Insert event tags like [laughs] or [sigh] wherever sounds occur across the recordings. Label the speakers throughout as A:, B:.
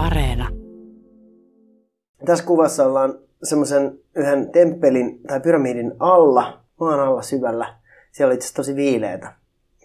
A: Areena.
B: Tässä kuvassa ollaan semmoisen yhden temppelin tai pyramidin alla, maan alla syvällä. Siellä oli itse tosi viileitä.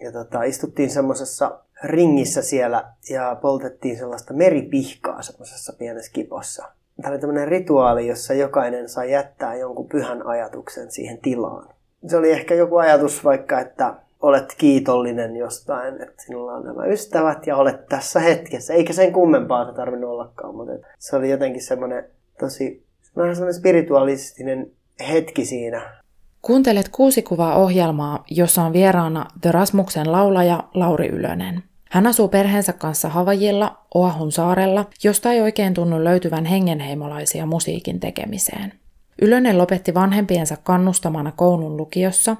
B: Ja tota, istuttiin semmoisessa ringissä siellä ja poltettiin sellaista meripihkaa semmoisessa pienessä kipossa. Tämä oli tämmöinen rituaali, jossa jokainen sai jättää jonkun pyhän ajatuksen siihen tilaan. Se oli ehkä joku ajatus vaikka, että olet kiitollinen jostain, että sinulla on nämä ystävät ja olet tässä hetkessä. Eikä sen kummempaa se tarvinnut ollakaan, mutta se oli jotenkin semmoinen tosi, vähän semmoinen spiritualistinen hetki siinä.
A: Kuuntelet kuusi kuvaa ohjelmaa, jossa on vieraana The Rasmuksen laulaja Lauri Ylönen. Hän asuu perheensä kanssa Havajilla, Oahun saarella, josta ei oikein tunnu löytyvän hengenheimolaisia musiikin tekemiseen. Ylönen lopetti vanhempiensa kannustamana koulun lukiossa,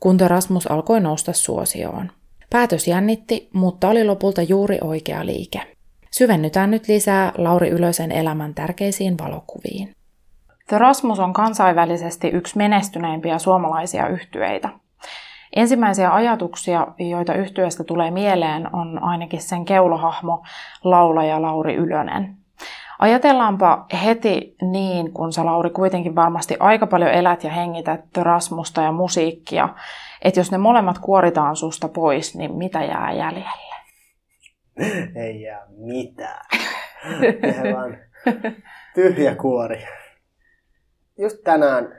A: kun Rasmus alkoi nousta suosioon. Päätös jännitti, mutta oli lopulta juuri oikea liike. Syvennytään nyt lisää Lauri Ylösen elämän tärkeisiin valokuviin. The Rasmus on kansainvälisesti yksi menestyneimpiä suomalaisia yhtyeitä. Ensimmäisiä ajatuksia, joita yhtyeestä tulee mieleen, on ainakin sen keulohahmo laulaja Lauri Ylönen. Ajatellaanpa heti niin, kun sä Lauri kuitenkin varmasti aika paljon elät ja hengität Rasmusta ja musiikkia, että jos ne molemmat kuoritaan susta pois, niin mitä jää jäljelle?
B: Ei jää mitään. Vaan tyhjä kuori. Just tänään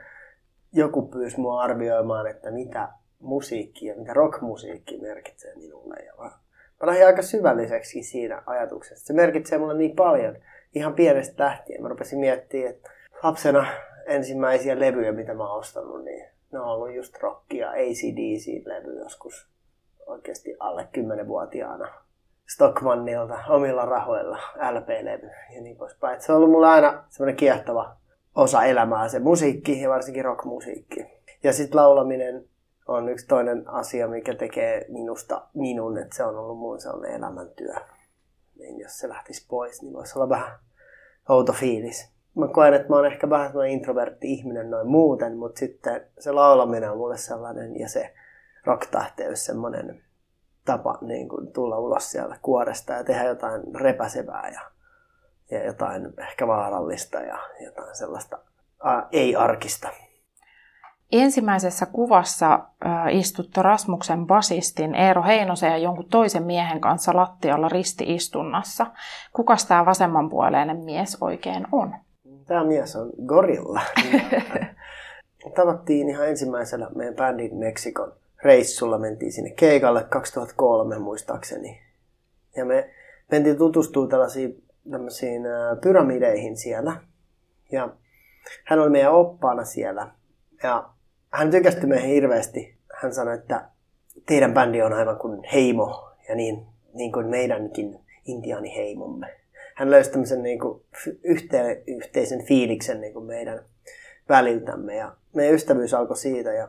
B: joku pyysi mua arvioimaan, että mitä musiikki ja mitä rockmusiikki merkitsee minulle. Ja mä lähdin aika syvälliseksi siinä ajatuksessa. Se merkitsee mulle niin paljon ihan pienestä lähtien. Mä rupesin miettimään, että lapsena ensimmäisiä levyjä, mitä mä oon ostanut, niin ne on ollut just rockia, ACDC-levy joskus oikeasti alle 10-vuotiaana. Stockmannilta omilla rahoilla, LP-levy ja niin poispäin. Se on ollut mulla aina semmoinen kiehtova osa elämää, se musiikki ja varsinkin rockmusiikki. Ja sitten laulaminen on yksi toinen asia, mikä tekee minusta minun, että se on ollut mun sellainen elämäntyö. Niin jos se lähtisi pois, niin voisi olla vähän outo fiilis. Mä koen, että mä oon ehkä vähän sellainen introvertti ihminen noin muuten, mutta sitten se laulaminen on mulle sellainen ja se rocktähteys semmoinen tapa niin kuin tulla ulos siellä kuoresta ja tehdä jotain repäsevää ja, ja jotain ehkä vaarallista ja jotain sellaista ää, ei-arkista.
A: Ensimmäisessä kuvassa istuttu Rasmuksen basistin Eero Heinosen ja jonkun toisen miehen kanssa lattialla ristiistunnassa. Kuka tämä vasemmanpuoleinen mies oikein on?
B: Tämä mies on Gorilla. [laughs] Tavattiin ihan ensimmäisellä meidän bändin Meksikon reissulla. Mentiin sinne keikalle 2003 muistaakseni. Ja me mentiin tutustumaan tällaisiin tämmöisiin pyramideihin siellä. Ja hän oli meidän oppaana siellä. Ja hän tykästi meihin hirveästi. Hän sanoi, että teidän bändi on aivan kuin heimo ja niin, niin kuin meidänkin intiaaniheimomme. Hän löysi tämmöisen niin kuin yhteen, yhteisen fiiliksen niin kuin meidän väliltämme ja meidän ystävyys alkoi siitä ja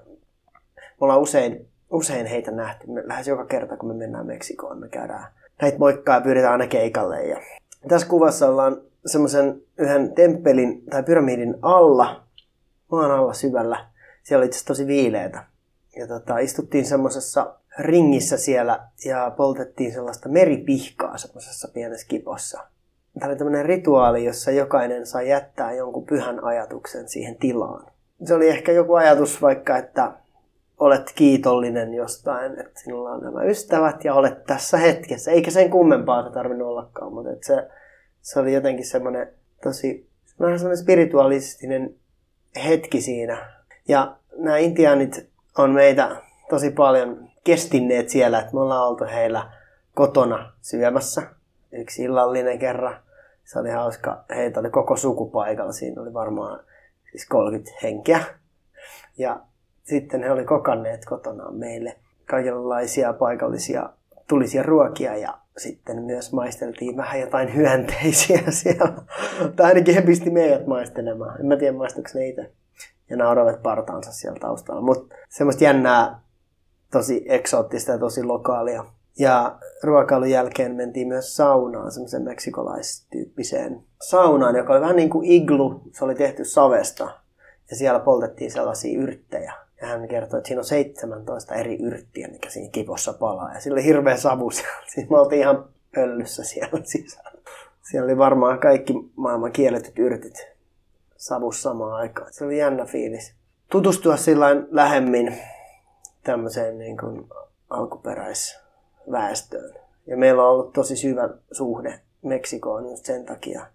B: me ollaan usein, usein heitä nähty. Me, lähes joka kerta, kun me mennään Meksikoon, me käydään näitä moikkaa ja pyydetään aina keikalle. Ja tässä kuvassa ollaan semmoisen yhden temppelin tai pyramidin alla, maan alla syvällä siellä oli itse tosi viileitä. Ja tota, istuttiin semmoisessa ringissä siellä ja poltettiin sellaista meripihkaa semmoisessa pienessä kipossa. Tämä oli tämmöinen rituaali, jossa jokainen sai jättää jonkun pyhän ajatuksen siihen tilaan. Se oli ehkä joku ajatus vaikka, että olet kiitollinen jostain, että sinulla on nämä ystävät ja olet tässä hetkessä. Eikä sen kummempaa se tarvinnut ollakaan, mutta se, se oli jotenkin semmoinen tosi vähän semmoinen spiritualistinen hetki siinä ja nämä intiaanit on meitä tosi paljon kestinneet siellä, että me ollaan oltu heillä kotona syömässä. Yksi illallinen kerran. Se oli hauska. Heitä oli koko sukupaikalla. Siinä oli varmaan siis 30 henkeä. Ja sitten he oli kokanneet kotonaan meille kaikenlaisia paikallisia tulisia ruokia ja sitten myös maisteltiin vähän jotain hyönteisiä [laughs] siellä. Tai ainakin he pisti meidät maistelemaan. En mä tiedä maistuiko ne itse ja nauravat partaansa siellä taustalla. Mutta semmoista jännää, tosi eksoottista ja tosi lokaalia. Ja ruokailun jälkeen mentiin myös saunaan, semmoisen meksikolaistyyppiseen saunaan, joka oli vähän niin kuin iglu. Se oli tehty savesta ja siellä poltettiin sellaisia yrttejä. Ja hän kertoi, että siinä on 17 eri yrttiä, mikä siinä kipossa palaa. Ja sillä oli hirveä savu siellä. [laughs] Siis me oltiin ihan pöllyssä siellä sisällä. Siellä oli varmaan kaikki maailman kielletyt yrtit savussa samaan aikaan. Se oli jännä fiilis. Tutustua sillä lähemmin tämmöiseen niin kuin alkuperäisväestöön. Ja meillä on ollut tosi syvä suhde Meksikoon just sen takia,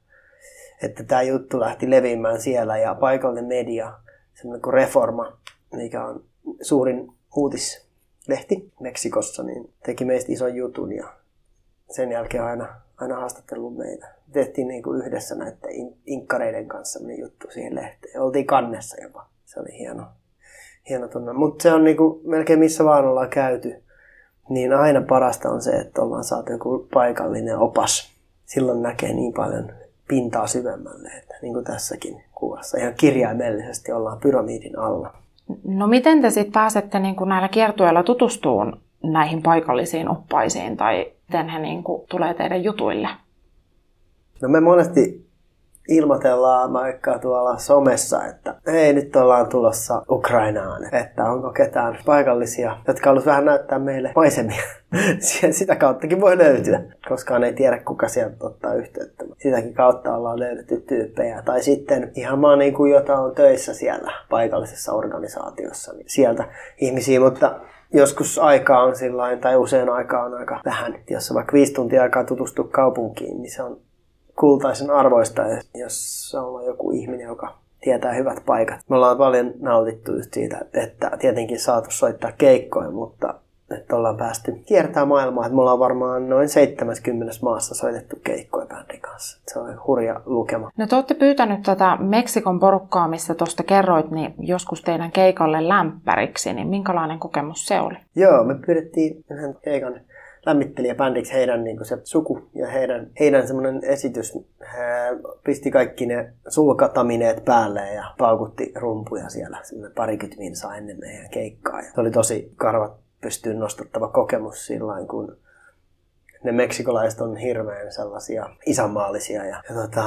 B: että tämä juttu lähti leviämään siellä ja paikallinen media, semmoinen kuin Reforma, mikä on suurin uutislehti Meksikossa, niin teki meistä ison jutun ja sen jälkeen aina, aina haastattellut meitä. Tehtiin niin kuin yhdessä näiden inkkareiden kanssa juttu siihen lehteen. Oltiin kannessa jopa. Se oli hieno, hieno tunne. Mutta se on niin kuin melkein missä vaan ollaan käyty, niin aina parasta on se, että ollaan saatu joku paikallinen opas. Silloin näkee niin paljon pintaa syvemmälle, että niin kuin tässäkin kuvassa. Ihan kirjaimellisesti ollaan pyramidin alla.
A: No miten te sitten pääsette niin kuin näillä kiertueilla tutustumaan näihin paikallisiin oppaisiin tai miten he niin kuin, tulee teidän jutuille?
B: No me monesti ilmoitellaan vaikka tuolla somessa, että hei nyt ollaan tulossa Ukrainaan, että onko ketään paikallisia, jotka haluaisi vähän näyttää meille maisemia. [laughs] Sitä kauttakin voi löytyä, koskaan ei tiedä kuka sieltä ottaa yhteyttä. Sitäkin kautta ollaan löydetty tyyppejä. Tai sitten ihan maan niin kuin jota on töissä siellä paikallisessa organisaatiossa, niin sieltä ihmisiä, mutta joskus aikaa on sillain, tai usein aikaa on aika vähän. Jos on vaikka viisi tuntia aikaa tutustua kaupunkiin, niin se on kultaisen arvoista, jos on joku ihminen, joka tietää hyvät paikat. Me ollaan paljon nautittu siitä, että tietenkin saatu soittaa keikkoja, mutta että ollaan päästy kiertää maailmaa. Että me ollaan varmaan noin 70 maassa soitettu keikkoja bändin kanssa. Se on hurja lukema.
A: No te olette pyytänyt tätä Meksikon porukkaa, mistä tuosta kerroit, niin joskus teidän keikalle lämpäriksi, niin minkälainen kokemus se oli?
B: Joo, me pyydettiin yhden keikan lämmittelijäbändiksi heidän niin se suku ja heidän, heidän semmoinen esitys. He pisti kaikki ne sulkatamineet päälle ja paukutti rumpuja siellä semmoinen parikymmentä minsaa ennen meidän keikkaa. Ja se oli tosi karvat pystyyn nostattava kokemus sillä kun ne meksikolaiset on hirveän sellaisia isänmaallisia. Ja, ja tota,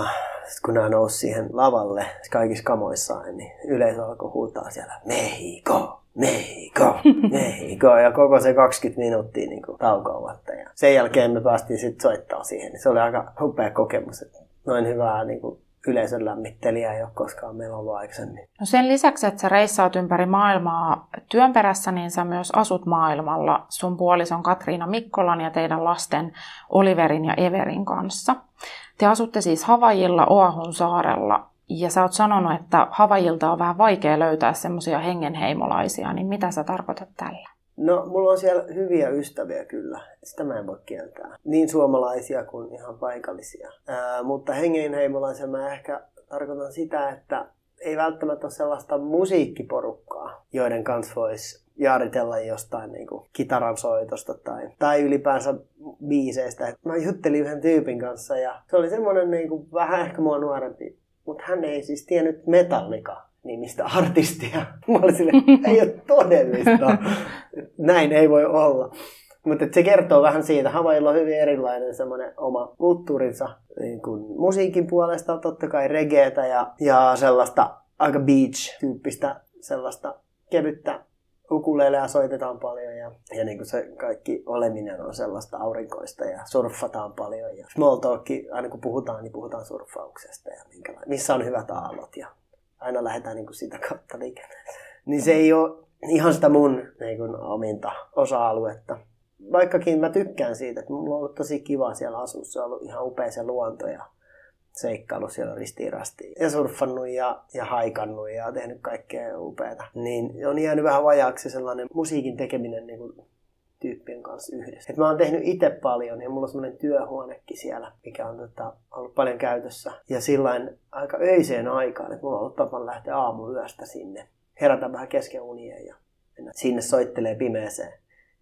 B: sit kun nämä nousi siihen lavalle kaikissa kamoissaan, niin yleisö alkoi huutaa siellä Mexico, Mexico, [laughs] Mexico. Ja koko se 20 minuuttia niin taukoamatta. Ja sen jälkeen me päästiin sitten soittaa siihen. Se oli aika upea kokemus. Että noin hyvää niin kuin yleisön lämmittelijä ei ole koskaan meillä ollut aikaisemmin.
A: No sen lisäksi, että sä reissaat ympäri maailmaa työn perässä, niin sä myös asut maailmalla sun puolison Katriina Mikkolan ja teidän lasten Oliverin ja Everin kanssa. Te asutte siis Havajilla Oahun saarella ja sä oot sanonut, että Havajilta on vähän vaikea löytää semmoisia hengenheimolaisia, niin mitä sä tarkoitat tällä?
B: No, mulla on siellä hyviä ystäviä kyllä. Sitä mä en voi kieltää. Niin suomalaisia kuin ihan paikallisia. Ää, mutta hengenheimolaisen mä ehkä tarkoitan sitä, että ei välttämättä ole sellaista musiikkiporukkaa, joiden kanssa voisi jaaritella jostain niin kuin kitaran soitosta tai, tai ylipäänsä biiseistä. Mä juttelin yhden tyypin kanssa ja se oli semmoinen niin vähän ehkä mua nuorempi, mutta hän ei siis tiennyt metallika nimistä artistia. [laughs] Mä olin sille, ei ole todellista. [laughs] Näin ei voi olla. Mutta se kertoo vähän siitä. Havailla on hyvin erilainen semmoinen oma kulttuurinsa niin kuin musiikin puolesta. Totta kai regeetä ja, ja sellaista aika beach-tyyppistä sellaista kevyttä ukulelea soitetaan paljon ja, ja niin kuin se kaikki oleminen on sellaista aurinkoista ja surffataan paljon. Ja small talk, aina kun puhutaan, niin puhutaan surffauksesta ja missä on hyvät aallot ja aina lähdetään niin kuin sitä kautta liikenteeseen. Niin se ei ole ihan sitä mun niin kuin, ominta osa-aluetta. Vaikkakin mä tykkään siitä, että mulla on ollut tosi kiva siellä asua. Se on ollut ihan upea se luonto ja seikkailu siellä ristiin Ja surffannut ja, ja haikannut ja tehnyt kaikkea upeata. Niin on jäänyt vähän vajaaksi sellainen musiikin tekeminen niin kuin tyyppien kanssa yhdessä. Et mä oon tehnyt itse paljon ja mulla on semmoinen työhuonekin siellä, mikä on tota, ollut paljon käytössä. Ja sillain aika öiseen aikaan, että mulla on ollut tapana lähteä yöstä sinne. Herätä vähän kesken unien ja mennä sinne soittelee pimeeseen.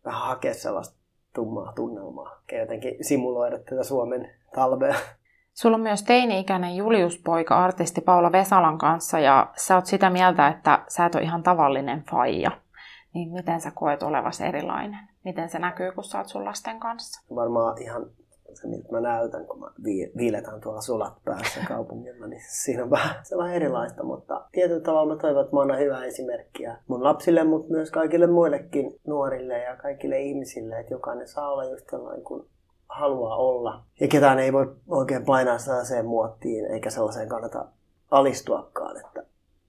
B: Vähän hakea sellaista tummaa tunnelmaa. Ja jotenkin simuloida tätä Suomen talvea.
A: Sulla on myös teini-ikäinen Julius-poika artisti Paula Vesalan kanssa ja sä oot sitä mieltä, että sä et ole ihan tavallinen faija. Niin miten sä koet olevasi erilainen? Miten se näkyy, kun sä oot sun lasten kanssa?
B: Varmaan ihan se, miltä mä näytän, kun mä viiletän tuolla sulat päässä kaupungilla, niin siinä on vähän sellainen erilaista, mutta tietyllä tavalla mä toivon, että mä annan hyvää esimerkkiä mun lapsille, mutta myös kaikille muillekin nuorille ja kaikille ihmisille, että jokainen saa olla just sellainen kuin haluaa olla. Ja ketään ei voi oikein painaa sellaiseen muottiin, eikä sellaiseen kannata alistuakaan. Että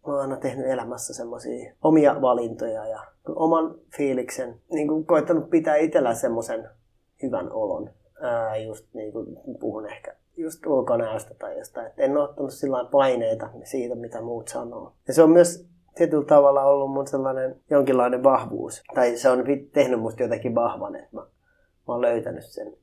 B: mä oon aina tehnyt elämässä semmoisia omia valintoja ja oman fiiliksen, niin kuin koittanut pitää itsellä semmoisen hyvän olon. Ää, just niin kuin puhun ehkä just ulkonäöstä tai jostain. Että en ole ottanut sillä paineita siitä, mitä muut sanoo. Ja se on myös tietyllä tavalla ollut mun sellainen jonkinlainen vahvuus. Tai se on tehnyt musta jotenkin vahvan, että mä, mä oon löytänyt sen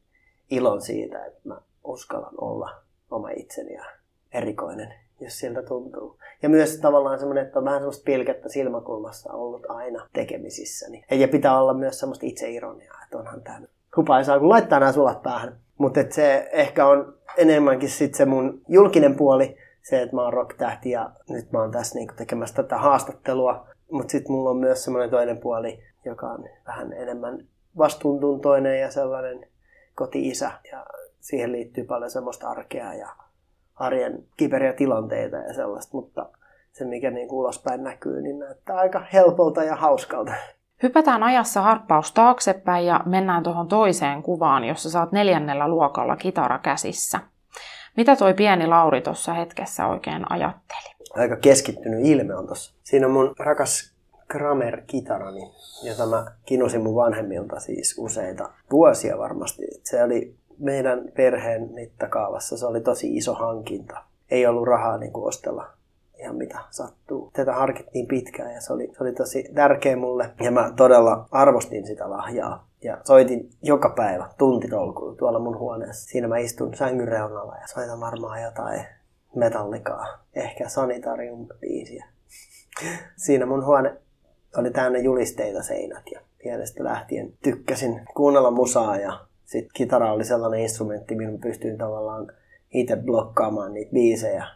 B: ilon siitä, että mä uskallan olla oma itseni ja erikoinen, jos siltä tuntuu. Ja myös tavallaan semmoinen, että on vähän semmoista pilkettä silmäkulmassa ollut aina tekemisissä. Ja pitää olla myös semmoista itseironiaa, että onhan tämä hupaisaa, kun laittaa nämä sulat päähän. Mutta se ehkä on enemmänkin sitten se mun julkinen puoli, se, että mä oon rock-tähti ja nyt mä oon tässä niinku tekemässä tätä haastattelua. Mutta sitten mulla on myös semmoinen toinen puoli, joka on vähän enemmän vastuuntuntoinen ja sellainen koti-isä. Ja siihen liittyy paljon semmoista arkea ja arjen kiperiä tilanteita ja sellaista, mutta se mikä niin ulospäin näkyy, niin näyttää aika helpolta ja hauskalta.
A: Hypätään ajassa harppaus taaksepäin ja mennään tuohon toiseen kuvaan, jossa saat neljännellä luokalla kitara käsissä. Mitä toi pieni Lauri tuossa hetkessä oikein ajatteli?
B: Aika keskittynyt ilme on tossa. Siinä on mun rakas Kramer-kitarani, jota mä kinusin mun vanhemmilta siis useita vuosia varmasti. Se oli meidän perheen mittakaavassa, se oli tosi iso hankinta. Ei ollut rahaa niin kuin ostella ihan mitä sattuu. Tätä harkittiin pitkään ja se oli, se oli tosi tärkeä mulle. Ja mä todella arvostin sitä lahjaa. Ja soitin joka päivä tuntitolkulla tuolla mun huoneessa. Siinä mä istun sängyn reunalla ja soitan varmaan jotain metallikaa. Ehkä Sanitarium-biisiä. [laughs] Siinä mun huone oli täynnä julisteita seinät ja pienestä lähtien tykkäsin kuunnella musaa ja sitten kitara oli sellainen instrumentti, millä pystyin tavallaan itse blokkaamaan niitä biisejä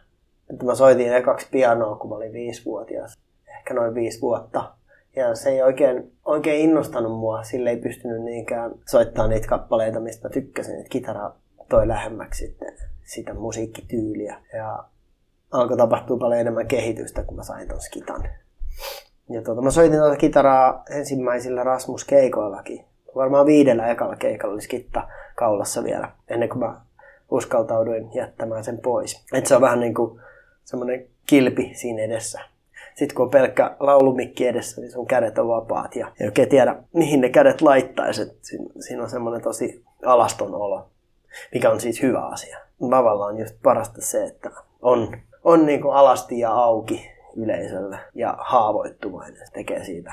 B: että mä soitin ekaksi pianoa, kun mä olin viisivuotias. Ehkä noin viisi vuotta. Ja se ei oikein, oikein innostanut mua. Sille ei pystynyt niinkään soittaa niitä kappaleita, mistä mä tykkäsin. Että kitara toi lähemmäksi sitten sitä musiikkityyliä. Ja alkoi tapahtua paljon enemmän kehitystä, kun mä sain ton skitan. Ja tuota, mä soitin tuota kitaraa ensimmäisillä Rasmus-keikoillakin. Varmaan viidellä ekalla keikalla oli skitta kaulassa vielä, ennen kuin mä uskaltauduin jättämään sen pois. Et se on vähän niin kuin semmoinen kilpi siinä edessä. Sitten kun on pelkkä laulumikki edessä, niin sun kädet on vapaat ja ei oikein tiedä, mihin ne kädet laittaisi. Siinä on semmoinen tosi alaston olo, mikä on siis hyvä asia. Tavallaan just parasta se, että on, on niin kuin alasti ja auki yleisölle ja haavoittuvainen. Se tekee siitä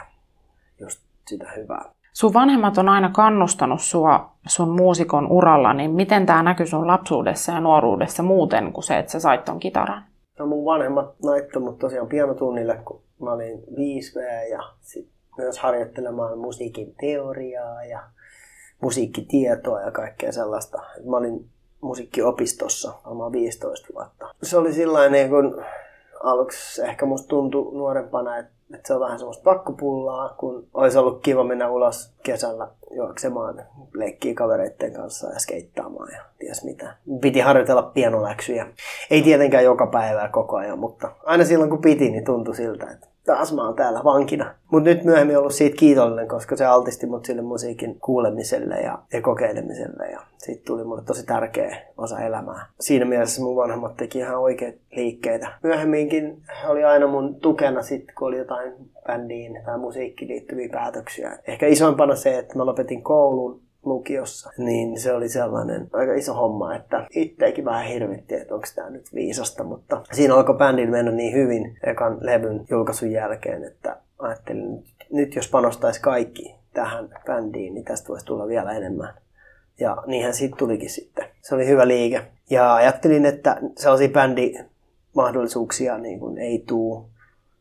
B: just sitä hyvää.
A: Sun vanhemmat on aina kannustanut sua sun muusikon uralla, niin miten tämä näkyy sun lapsuudessa ja nuoruudessa muuten kuin se, että sä sait ton kitaran?
B: No mun vanhemmat laittoi mut tosiaan pianotunnille, kun mä olin 5V ja sit myös harjoittelemaan musiikin teoriaa ja musiikkitietoa ja kaikkea sellaista. Mä olin musiikkiopistossa varmaan 15 vuotta. Se oli sillä niin kun aluksi ehkä musta tuntui nuorempana, että että se on vähän semmoista pakkopullaa, kun olisi ollut kiva mennä ulos kesällä juoksemaan, leikkiä kavereiden kanssa ja skeittaamaan ja ties mitä. Piti harjoitella pianoläksyjä. Ei tietenkään joka päivä koko ajan, mutta aina silloin kun piti, niin tuntui siltä, että taas mä oon täällä vankina. Mutta nyt myöhemmin ollut siitä kiitollinen, koska se altisti mut sille musiikin kuulemiselle ja, ja kokeilemiselle. Ja siitä tuli mulle tosi tärkeä osa elämää. Siinä mielessä mun vanhemmat teki ihan oikeat liikkeitä. Myöhemminkin oli aina mun tukena sitten, kun oli jotain bändiin tai musiikkiin liittyviä päätöksiä. Ehkä isoimpana se, että mä lopetin koulun lukiossa, niin se oli sellainen aika iso homma, että itseäkin vähän hirvitti, että onko tämä nyt viisasta, mutta siinä alkoi bändin mennä niin hyvin ekan levyn julkaisun jälkeen, että ajattelin, että nyt jos panostaisi kaikki tähän bändiin, niin tästä voisi tulla vielä enemmän. Ja niinhän siitä tulikin sitten. Se oli hyvä liike. Ja ajattelin, että sellaisia bändimahdollisuuksia niin kuin ei tule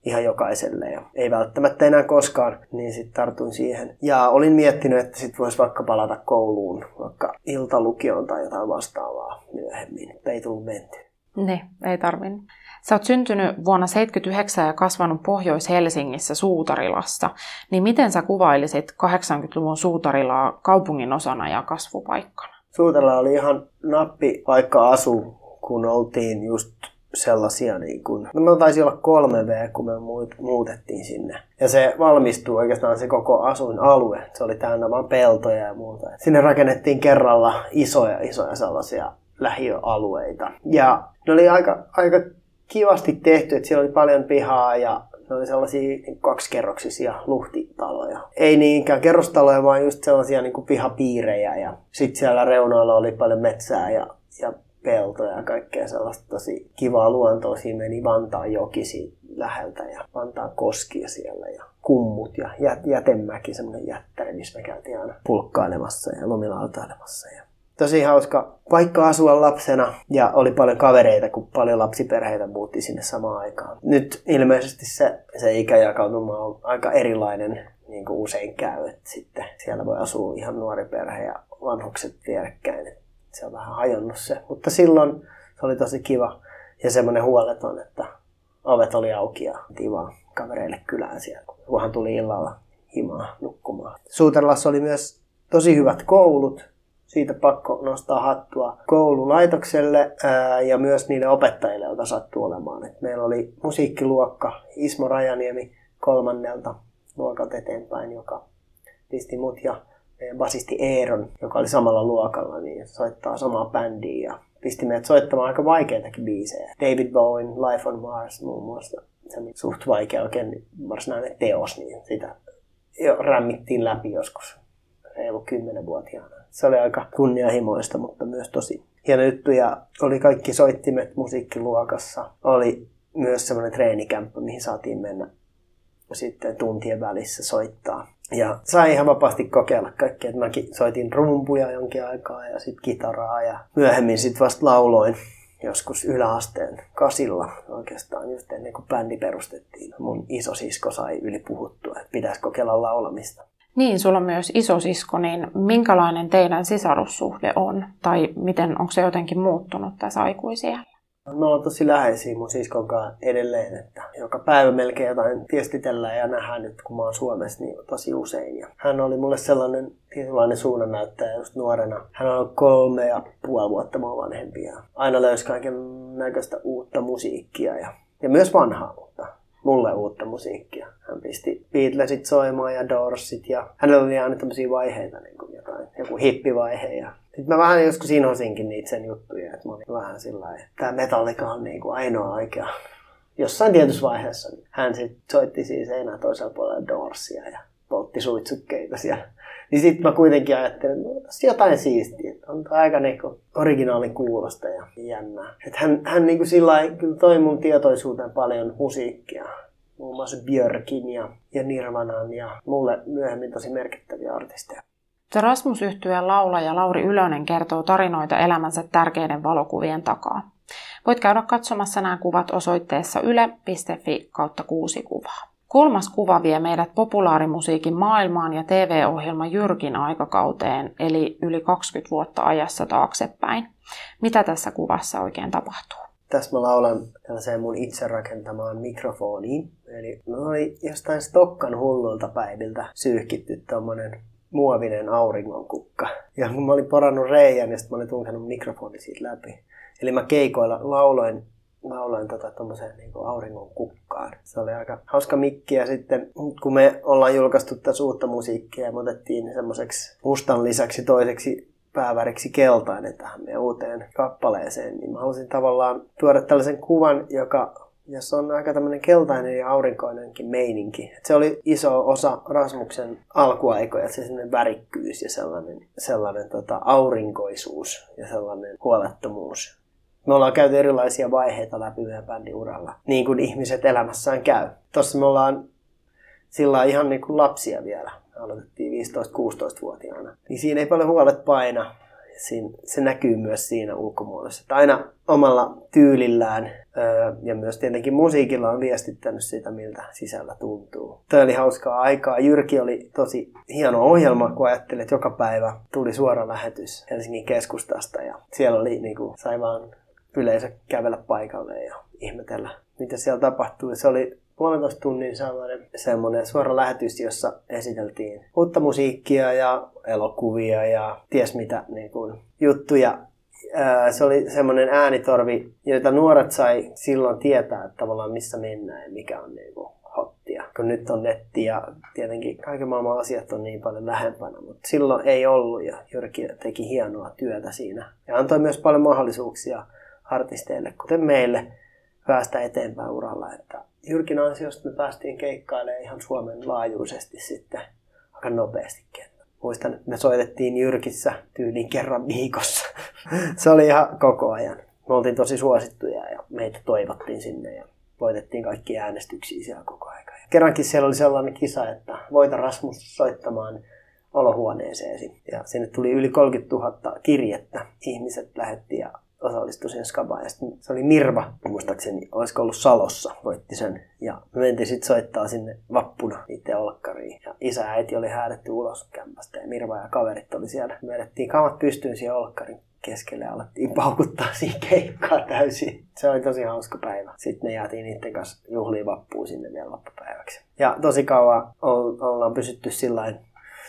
B: ihan jokaiselle ja ei välttämättä enää koskaan, niin sitten tartuin siihen. Ja olin miettinyt, että sitten voisi vaikka palata kouluun, vaikka iltalukioon tai jotain vastaavaa myöhemmin, mutta ei tullut menty.
A: Ne, ei tarvinnut. Sä oot syntynyt vuonna 1979 ja kasvanut Pohjois-Helsingissä Suutarilassa. Niin miten sä kuvailisit 80-luvun Suutarilaa kaupungin osana ja kasvupaikkana?
B: Suutarilla oli ihan nappi paikka asu, kun oltiin just sellaisia, niin kuin, no me taisi olla kolme V, kun me muutettiin sinne. Ja se valmistui oikeastaan se koko asuinalue. Se oli täynnä vain peltoja ja muuta. Sinne rakennettiin kerralla isoja, isoja sellaisia lähiöalueita. Ja ne oli aika, aika kivasti tehty, että siellä oli paljon pihaa ja ne oli sellaisia niin kaksikerroksisia luhtitaloja. Ei niinkään kerrostaloja, vaan just sellaisia niin kuin pihapiirejä. Ja sitten siellä reunoilla oli paljon metsää ja, ja peltoja ja kaikkea sellaista tosi kivaa luontoa. Siinä meni Vantaan joki läheltä ja Vantaan koskia siellä ja kummut ja jät, jätemäki, semmoinen jättäri, missä me käytiin aina pulkkailemassa ja lumilautailemassa. Ja tosi hauska paikka asua lapsena ja oli paljon kavereita, kun paljon lapsiperheitä muutti sinne samaan aikaan. Nyt ilmeisesti se, se ikäjakautuma on aika erilainen, niin kuin usein käy, että sitten siellä voi asua ihan nuori perhe ja vanhukset vierekkäin. Se on vähän hajonnut se, mutta silloin se oli tosi kiva ja semmoinen huoleton, että ovet oli auki ja tiva kavereille kylään siellä, kunhan tuli illalla himaa nukkumaan. Suuterlassa oli myös tosi hyvät koulut, siitä pakko nostaa hattua koululaitokselle ää, ja myös niille opettajille, joita sattuu olemaan. Et meillä oli musiikkiluokka Ismo Rajaniemi kolmannelta luokalta eteenpäin, joka pisti mut ja basisti Eeron, joka oli samalla luokalla, niin soittaa samaa bändiä ja pisti meidät soittamaan aika vaikeitakin biisejä. David Bowen, Life on Mars muun muassa, se on suht vaikea oikein varsinainen teos, niin sitä jo rämmittiin läpi joskus reilu kymmenenvuotiaana. Se oli aika kunnianhimoista, mutta myös tosi hieno juttu. Ja oli kaikki soittimet musiikkiluokassa. Oli myös semmoinen treenikämppä, mihin saatiin mennä sitten tuntien välissä soittaa. Ja sai ihan vapaasti kokeilla kaikkea. Mäkin soitin rumpuja jonkin aikaa ja sitten kitaraa ja myöhemmin sitten vasta lauloin joskus yläasteen kasilla oikeastaan just ennen kuin bändi perustettiin. Mun isosisko sai yli puhuttua, että pitäisi kokeilla laulamista.
A: Niin, sulla on myös isosisko, niin minkälainen teidän sisarussuhde on? Tai miten, onko se jotenkin muuttunut tässä aikuisia?
B: Me ollaan tosi läheisiä mun siskon kanssa edelleen, että joka päivä melkein jotain viestitellään ja nähdään nyt, kun mä oon Suomessa, niin tosi usein. Ja hän oli mulle sellainen tietynlainen suunnannäyttäjä just nuorena. Hän on kolme ja puoli vuotta mua vanhempi ja aina löysi kaiken näköistä uutta musiikkia ja, ja myös vanhaa uutta mulle uutta musiikkia. Hän pisti Beatlesit soimaan ja Doorsit ja hänellä oli aina tämmöisiä vaiheita, niin kuin jotain, joku hippivaihe ja sitten mä vähän joskus inhosinkin niitä sen juttuja, että mä olin vähän sillä lailla, että tämä Metallica on niin kuin ainoa oikea. Jossain tietyssä vaiheessa niin hän sitten soitti siis enää toisella puolella Doorsia ja poltti suitsukkeita siellä. Niin sitten mä kuitenkin ajattelin, että no, jotain siistiä. On aika niinku originaalin kuulosta ja jännää. Että hän, hän niinku sillä kyllä toi mun tietoisuuteen paljon musiikkia. Muun muassa Björkin ja, ja Nirvanan ja mulle myöhemmin tosi merkittäviä artisteja.
A: Rasmus yhtyeen laulaja Lauri Ylönen kertoo tarinoita elämänsä tärkeiden valokuvien takaa. Voit käydä katsomassa nämä kuvat osoitteessa yle.fi kautta kuusi kuvaa. Kolmas kuva vie meidät populaarimusiikin maailmaan ja TV-ohjelma Jyrkin aikakauteen, eli yli 20 vuotta ajassa taaksepäin. Mitä tässä kuvassa oikein tapahtuu?
B: Tässä mä laulan tällaiseen mun itse rakentamaan mikrofoniin. Eli oli jostain Stokkan hullulta päiviltä syyhkitty tommonen muovinen auringonkukka. Ja kun mä olin porannut reijän, niin sitten mä olin tunkenut mikrofoni siitä läpi. Eli mä keikoilla lauloin lauloin tota tommoseen niin auringon kukkaan. Se oli aika hauska mikki ja sitten kun me ollaan julkaistu tätä uutta musiikkia ja me otettiin semmoiseksi mustan lisäksi toiseksi pääväriksi keltainen tähän meidän uuteen kappaleeseen, niin mä halusin tavallaan tuoda tällaisen kuvan, joka jossa on aika tämmöinen keltainen ja aurinkoinenkin meininki. Et se oli iso osa Rasmuksen alkuaikoja, se sellainen värikkyys ja sellainen, sellainen tota, aurinkoisuus ja sellainen huolettomuus me ollaan käyty erilaisia vaiheita läpi meidän bändin uralla, niin kuin ihmiset elämässään käy. Tossa me ollaan sillä ihan niin kuin lapsia vielä. Me aloitettiin 15-16-vuotiaana. Niin siinä ei paljon huolet paina. Siin, se näkyy myös siinä ulkomuodossa. Aina omalla tyylillään ja myös tietenkin musiikilla on viestittänyt sitä, miltä sisällä tuntuu. Tämä oli hauskaa aikaa. Jyrki oli tosi hieno ohjelma, kun ajattelin, että joka päivä tuli suora lähetys Helsingin keskustasta. Ja siellä oli, niin kuin, sai vaan yleensä kävellä paikalle ja ihmetellä, mitä siellä tapahtuu. Se oli puolentoista tunnin semmoinen, semmoinen suora lähetys, jossa esiteltiin uutta musiikkia ja elokuvia ja ties mitä niin kuin, juttuja. Se oli semmoinen äänitorvi, joita nuoret sai silloin tietää, että tavallaan missä mennään ja mikä on niin kuin hottia. Kun nyt on netti ja tietenkin kaiken maailman asiat on niin paljon lähempänä, mutta silloin ei ollut ja Jyrki teki hienoa työtä siinä. Ja antoi myös paljon mahdollisuuksia artisteille, kuten meille, päästä eteenpäin uralla. Että Jyrkin ansiosta me päästiin keikkailemaan ihan Suomen laajuisesti sitten aika nopeastikin. Muistan, me soitettiin Jyrkissä tyyliin kerran viikossa. [laughs] Se oli ihan koko ajan. Me oltiin tosi suosittuja ja meitä toivottiin sinne ja voitettiin kaikki äänestyksiä siellä koko ajan. Kerrankin siellä oli sellainen kisa, että voita Rasmus soittamaan olohuoneeseesi. Ja sinne tuli yli 30 000 kirjettä. Ihmiset lähetti ja osallistui siihen skabaan. Ja se oli Mirva, muistaakseni, olisiko ollut Salossa, voitti sen. Ja me mentiin sitten soittaa sinne vappuna niiden olkkariin. Ja isä ja äiti oli häädetty ulos kämpästä ja Mirva ja kaverit oli siellä. Me edettiin kamat pystyyn siihen olkkarin keskelle ja alettiin paukuttaa siihen keikkaa täysin. Se oli tosi hauska päivä. Sitten me jäätiin niiden kanssa juhliin vappuun sinne vielä loppupäiväksi. Ja tosi kauan ollaan pysytty sillä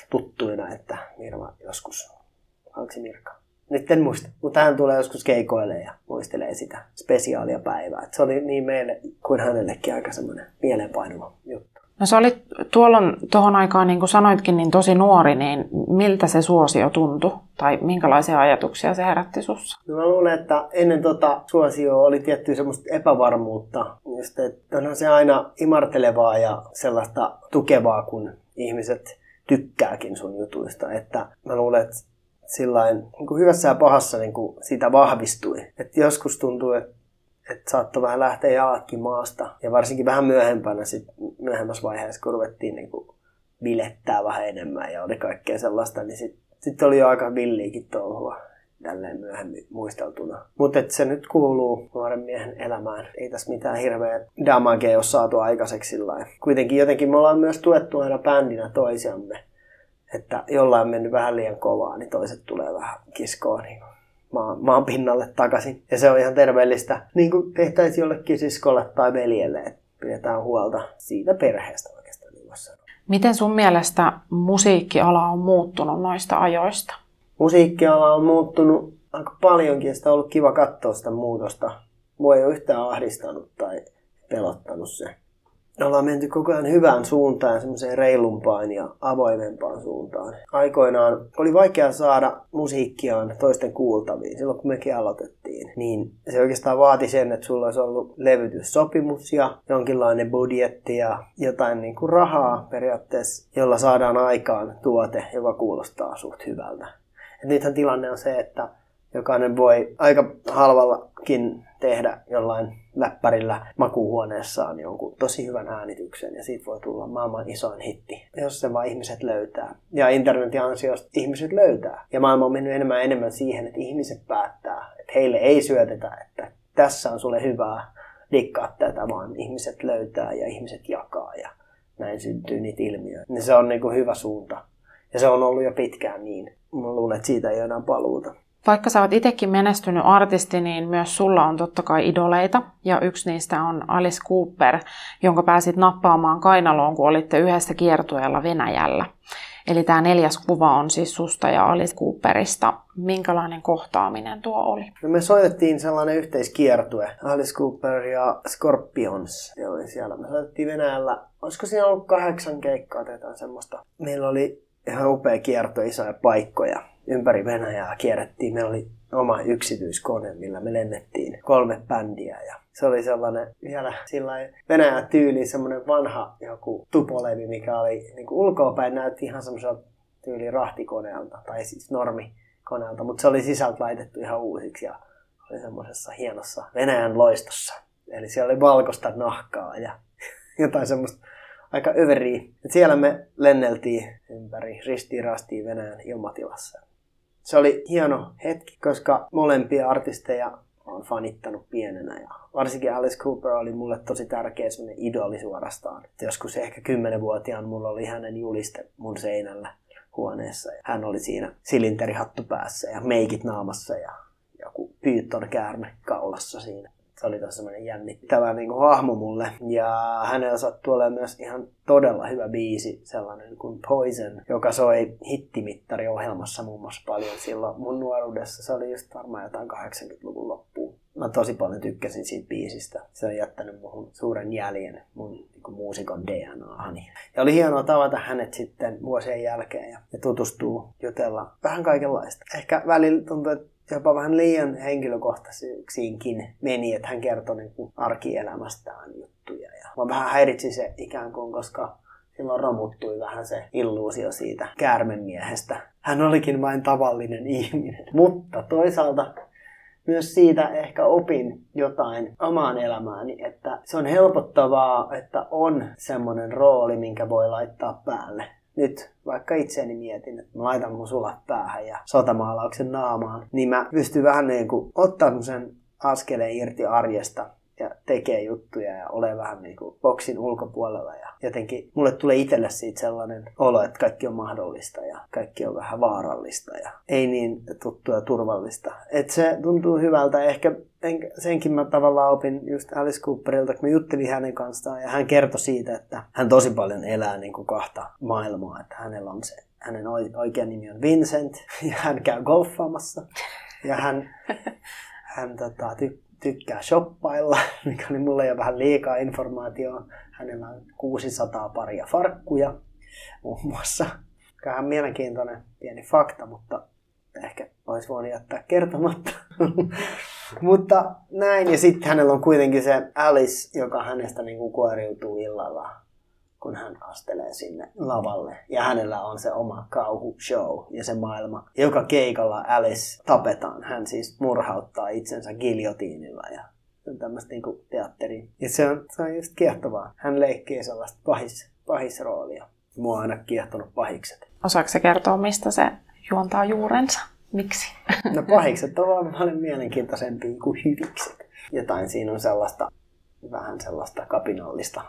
B: tuttuina, että Mirva joskus, onko se Mirka? Nyt en muista, mutta hän tulee joskus keikoille ja muistelee sitä spesiaalia päivää. Et se oli niin meille kuin hänellekin aika semmoinen mieleenpainuva juttu.
A: No sä olit tuolloin tuohon aikaan, niin kuin sanoitkin, niin tosi nuori, niin miltä se suosio tuntui? Tai minkälaisia ajatuksia se herätti sussa?
B: No mä luulen, että ennen tota suosio oli tiettyä semmoista epävarmuutta. Just, että onhan se aina imartelevaa ja sellaista tukevaa, kun ihmiset tykkääkin sun jutuista. Että mä luulen, että sillain, niin kuin hyvässä ja pahassa niin kuin siitä vahvistui. Et joskus tuntuu, että että saattoi vähän lähteä jalatkin maasta. Ja varsinkin vähän myöhempänä, sit myöhemmässä vaiheessa, kun ruvettiin niin kuin bilettää vähän enemmän ja oli kaikkea sellaista, niin sitten sit oli jo aika villiikin touhua tälleen myöhemmin muisteltuna. Mutta se nyt kuuluu nuoren miehen elämään. Ei tässä mitään hirveä damagea ole saatu aikaiseksi sillä Kuitenkin jotenkin me ollaan myös tuettu aina bändinä toisiamme että jollain on mennyt vähän liian kovaa, niin toiset tulee vähän kiskoa niin maan, maan pinnalle takaisin. Ja se on ihan terveellistä, niin kuin tehtäisiin jollekin siskolle tai veljelle, että pidetään huolta siitä perheestä oikeastaan. Niin
A: Miten sun mielestä musiikkiala on muuttunut noista ajoista?
B: Musiikkiala on muuttunut aika paljonkin ja sitä on ollut kiva katsoa sitä muutosta. Mua ei ole yhtään ahdistanut tai pelottanut se ollaan menty koko ajan hyvään suuntaan, semmoiseen reilumpaan ja avoimempaan suuntaan. Aikoinaan oli vaikea saada musiikkiaan toisten kuultaviin silloin, kun mekin aloitettiin. Niin se oikeastaan vaati sen, että sulla olisi ollut levytyssopimus ja jonkinlainen budjetti ja jotain niin kuin rahaa periaatteessa, jolla saadaan aikaan tuote, joka kuulostaa suht hyvältä. Et nythän tilanne on se, että jokainen voi aika halvallakin tehdä jollain läppärillä makuuhuoneessaan jonkun tosi hyvän äänityksen ja siitä voi tulla maailman isoin hitti, jos se vaan ihmiset löytää. Ja internetin ansiosta ihmiset löytää. Ja maailma on mennyt enemmän ja enemmän siihen, että ihmiset päättää, että heille ei syötetä, että tässä on sulle hyvää, dikkaa tätä, vaan ihmiset löytää ja ihmiset jakaa ja näin syntyy niitä ilmiöitä. Niin se on niin kuin hyvä suunta. Ja se on ollut jo pitkään niin. Mä luulen, että siitä ei ole enää paluuta.
A: Vaikka sä oot itsekin menestynyt artisti, niin myös sulla on totta kai idoleita. Ja yksi niistä on Alice Cooper, jonka pääsit nappaamaan kainaloon, kun olitte yhdessä kiertueella Venäjällä. Eli tämä neljäs kuva on siis susta ja Alice Cooperista. Minkälainen kohtaaminen tuo oli?
B: No me soitettiin sellainen yhteiskiertue. Alice Cooper ja Scorpions ne oli siellä. Me soitettiin Venäjällä. Olisiko siinä ollut kahdeksan keikkaa tai semmoista. Meillä oli ihan upea kierto, isoja paikkoja ympäri Venäjää kierrettiin. Meillä oli oma yksityiskone, millä me lennettiin kolme bändiä ja se oli sellainen vielä sillä Venäjä tyyli semmoinen vanha joku tupolevi, mikä oli niin ulkoapäin näytti ihan semmoiselta tyyli rahtikoneelta tai siis normikoneelta, mutta se oli sisältä laitettu ihan uusiksi ja oli semmoisessa hienossa Venäjän loistossa. Eli siellä oli valkoista nahkaa ja [laughs] jotain semmoista aika överiä. Et siellä me lenneltiin ympäri ristiin rastiin Venäjän ilmatilassa se oli hieno hetki, koska molempia artisteja on fanittanut pienenä ja varsinkin Alice Cooper oli mulle tosi tärkeä semmoinen idoli suorastaan. Et joskus ehkä kymmenenvuotiaan mulla oli hänen juliste mun seinällä huoneessa ja hän oli siinä silinterihattu päässä ja meikit naamassa ja joku pyytton käärme kaulassa siinä. Se oli tosi semmoinen jännittävä niin kuin hahmo mulle. Ja hänellä sattui olemaan myös ihan todella hyvä biisi, sellainen kuin Poison, joka soi hittimittariohjelmassa muun muassa paljon silloin mun nuoruudessa. Se oli just varmaan jotain 80-luvun loppuun. Mä tosi paljon tykkäsin siitä biisistä. Se on jättänyt muhun suuren jäljen mun niin muusikon DNAhani. Ja oli hienoa tavata hänet sitten vuosien jälkeen ja, ja tutustua, jutella vähän kaikenlaista. Ehkä välillä tuntuu, että jopa vähän liian henkilökohtaisiinkin meni, että hän kertoi niin kuin arkielämästään juttuja. Ja mä vähän häiritsi se ikään kuin, koska silloin romuttui vähän se illuusio siitä käärmemiehestä. Hän olikin vain tavallinen ihminen. Mutta toisaalta myös siitä ehkä opin jotain omaan elämääni, että se on helpottavaa, että on semmoinen rooli, minkä voi laittaa päälle nyt vaikka itseäni mietin, että mä laitan mun sulat päähän ja sotamaalauksen naamaan, niin mä pystyn vähän niin kuin ottaa sen askeleen irti arjesta ja tekee juttuja ja ole vähän niin kuin boksin ulkopuolella. Ja jotenkin mulle tulee itselle siitä sellainen olo, että kaikki on mahdollista ja kaikki on vähän vaarallista ja ei niin tuttua ja turvallista. Et se tuntuu hyvältä. Ehkä senkin mä tavallaan opin just Alice Cooperilta, kun mä juttelin hänen kanssaan ja hän kertoi siitä, että hän tosi paljon elää niin kuin kahta maailmaa, että hänellä on se hänen oikea nimi on Vincent [laughs] ja hän käy golfaamassa ja hän, [laughs] hän tota, ty, tykkää shoppailla, [laughs] mikä oli mulle jo vähän liikaa informaatiota. Hänellä on 600 paria farkkuja muun muassa. Vähän mielenkiintoinen pieni fakta, mutta ehkä olisi voinut jättää kertomatta. Mutta näin, ja sitten hänellä on kuitenkin se Alice, joka hänestä niin kuin kuoriutuu illalla kun hän astelee sinne lavalle. Ja hänellä on se oma kauhushow ja se maailma. Joka keikalla Alice tapetaan. Hän siis murhauttaa itsensä giljotiinilla ja tämmöistä niinku teatteri. Ja se on, se on just kiehtovaa. Hän leikkii sellaista pahis, pahisroolia. Mua on aina kiehtonut pahikset.
A: Osaako se kertoa, mistä se juontaa juurensa? Miksi? [laughs]
B: No pahikset on paljon mielenkiintoisempia kuin hyvikset. Jotain siinä on sellaista vähän sellaista kapinallista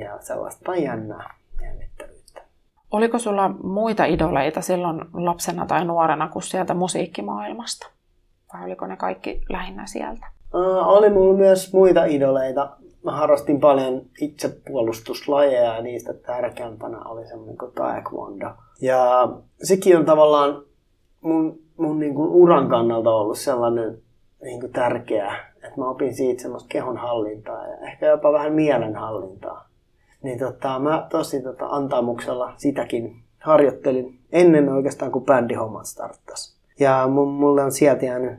B: ja sellaista jännää jännittävyyttä.
A: Oliko sulla muita idoleita silloin lapsena tai nuorena kuin sieltä musiikkimaailmasta? Vai oliko ne kaikki lähinnä sieltä?
B: Uh, oli mulla myös muita idoleita. Mä harrastin paljon itsepuolustuslajeja ja niistä tärkeämpänä oli semmoinen kuin taekwondo. Ja sekin on tavallaan mun, mun niin kuin uran kannalta ollut sellainen niin kuin tärkeä että mä opin siitä semmoista kehonhallintaa ja ehkä jopa vähän mielenhallintaa. Niin tota, mä tosi tota, antamuksella sitäkin harjoittelin ennen oikeastaan kuin bändihommat starttasi. Ja mulle on sieltä jäänyt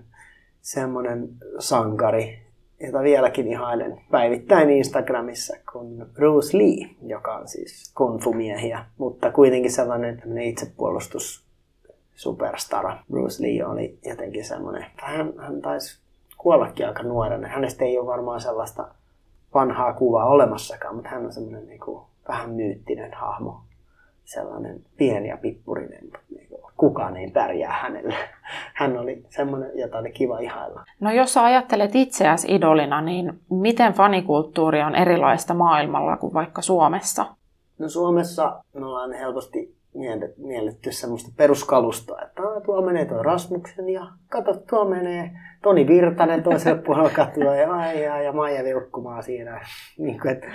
B: semmoinen sankari, jota vieläkin ihailen päivittäin Instagramissa, kuin Bruce Lee, joka on siis kung fu-miehiä, mutta kuitenkin sellainen itsepuolustus superstara. Bruce Lee oli jotenkin semmoinen, hän, hän taisi kuollakin aika nuorena. Hänestä ei ole varmaan sellaista vanhaa kuvaa olemassakaan, mutta hän on semmoinen niin kuin, vähän myyttinen hahmo. Sellainen pieni ja pippurinen, niin kuin, kukaan ei pärjää hänelle. Hän oli semmoinen, jota oli kiva ihailla.
A: No jos sä ajattelet itseäsi idolina, niin miten fanikulttuuri on erilaista maailmalla kuin vaikka Suomessa?
B: No Suomessa me ollaan helposti mielletty semmoista peruskalustoa, että tuo menee tuo Rasmuksen ja kato, tuo menee Toni Virtanen toiselle puolella katua ja ai, ja, ja Maija Vilkkumaa siinä. niin kuin, että,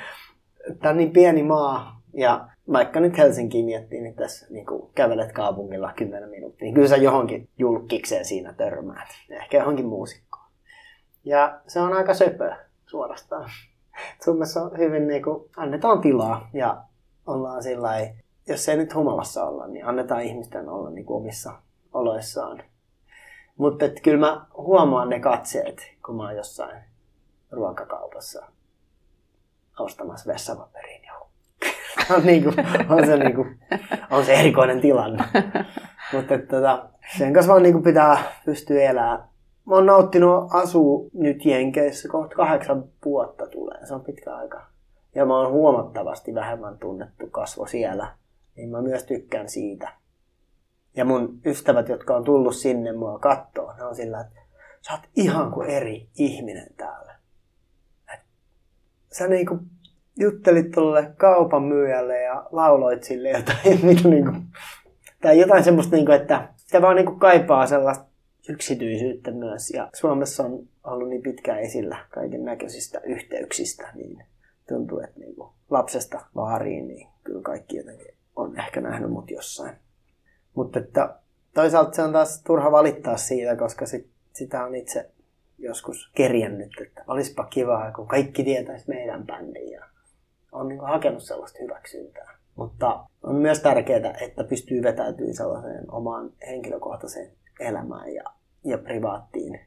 B: tämä on niin pieni maa ja vaikka nyt Helsinkiin miettii, niin tässä niin kuin kävelet kaupungilla 10 minuuttia, niin kyllä sä johonkin julkikseen siinä törmäät. Ehkä johonkin muusikkoon. Ja se on aika söpö suorastaan. Suomessa on hyvin niin kuin, annetaan tilaa ja ollaan sillä jos ei nyt humalassa olla, niin annetaan ihmisten olla niin kuin omissa oloissaan. Mutta kyllä mä huomaan ne katseet, kun mä oon jossain ruokakaupassa ostamassa vessapaperiin. [laughs] on, niin kuin, on, se, niin kuin, on se erikoinen tilanne. [laughs] Mutta tota, sen kanssa vaan niin kuin pitää pystyä elämään. Mä oon nauttinut asua nyt Jenkeissä kohta kahdeksan vuotta tulee. Se on pitkä aika. Ja mä oon huomattavasti vähemmän tunnettu kasvo siellä niin mä myös tykkään siitä. Ja mun ystävät, jotka on tullut sinne mua kattoon, ne on sillä, että sä oot ihan kuin eri ihminen täällä. Et sä niinku juttelit tuolle kaupan myyjälle ja lauloit sille jotain, [laughs] mitä niinku, tai jotain semmoista, niinku, että sitä vaan niinku kaipaa sellaista yksityisyyttä myös. Ja Suomessa on ollut niin pitkään esillä kaiken näköisistä yhteyksistä, niin tuntuu, että niin kuin lapsesta vaariin, niin kyllä kaikki jotenkin on ehkä nähnyt mut jossain. Mutta että toisaalta se on taas turha valittaa siitä, koska sit, sitä on itse joskus kerjännyt, että olisipa kivaa, kun kaikki tietäisi meidän bändin ja on niin hakenut sellaista hyväksyntää. Mutta on myös tärkeää, että pystyy vetäytymään sellaiseen omaan henkilökohtaiseen elämään ja, ja privaattiin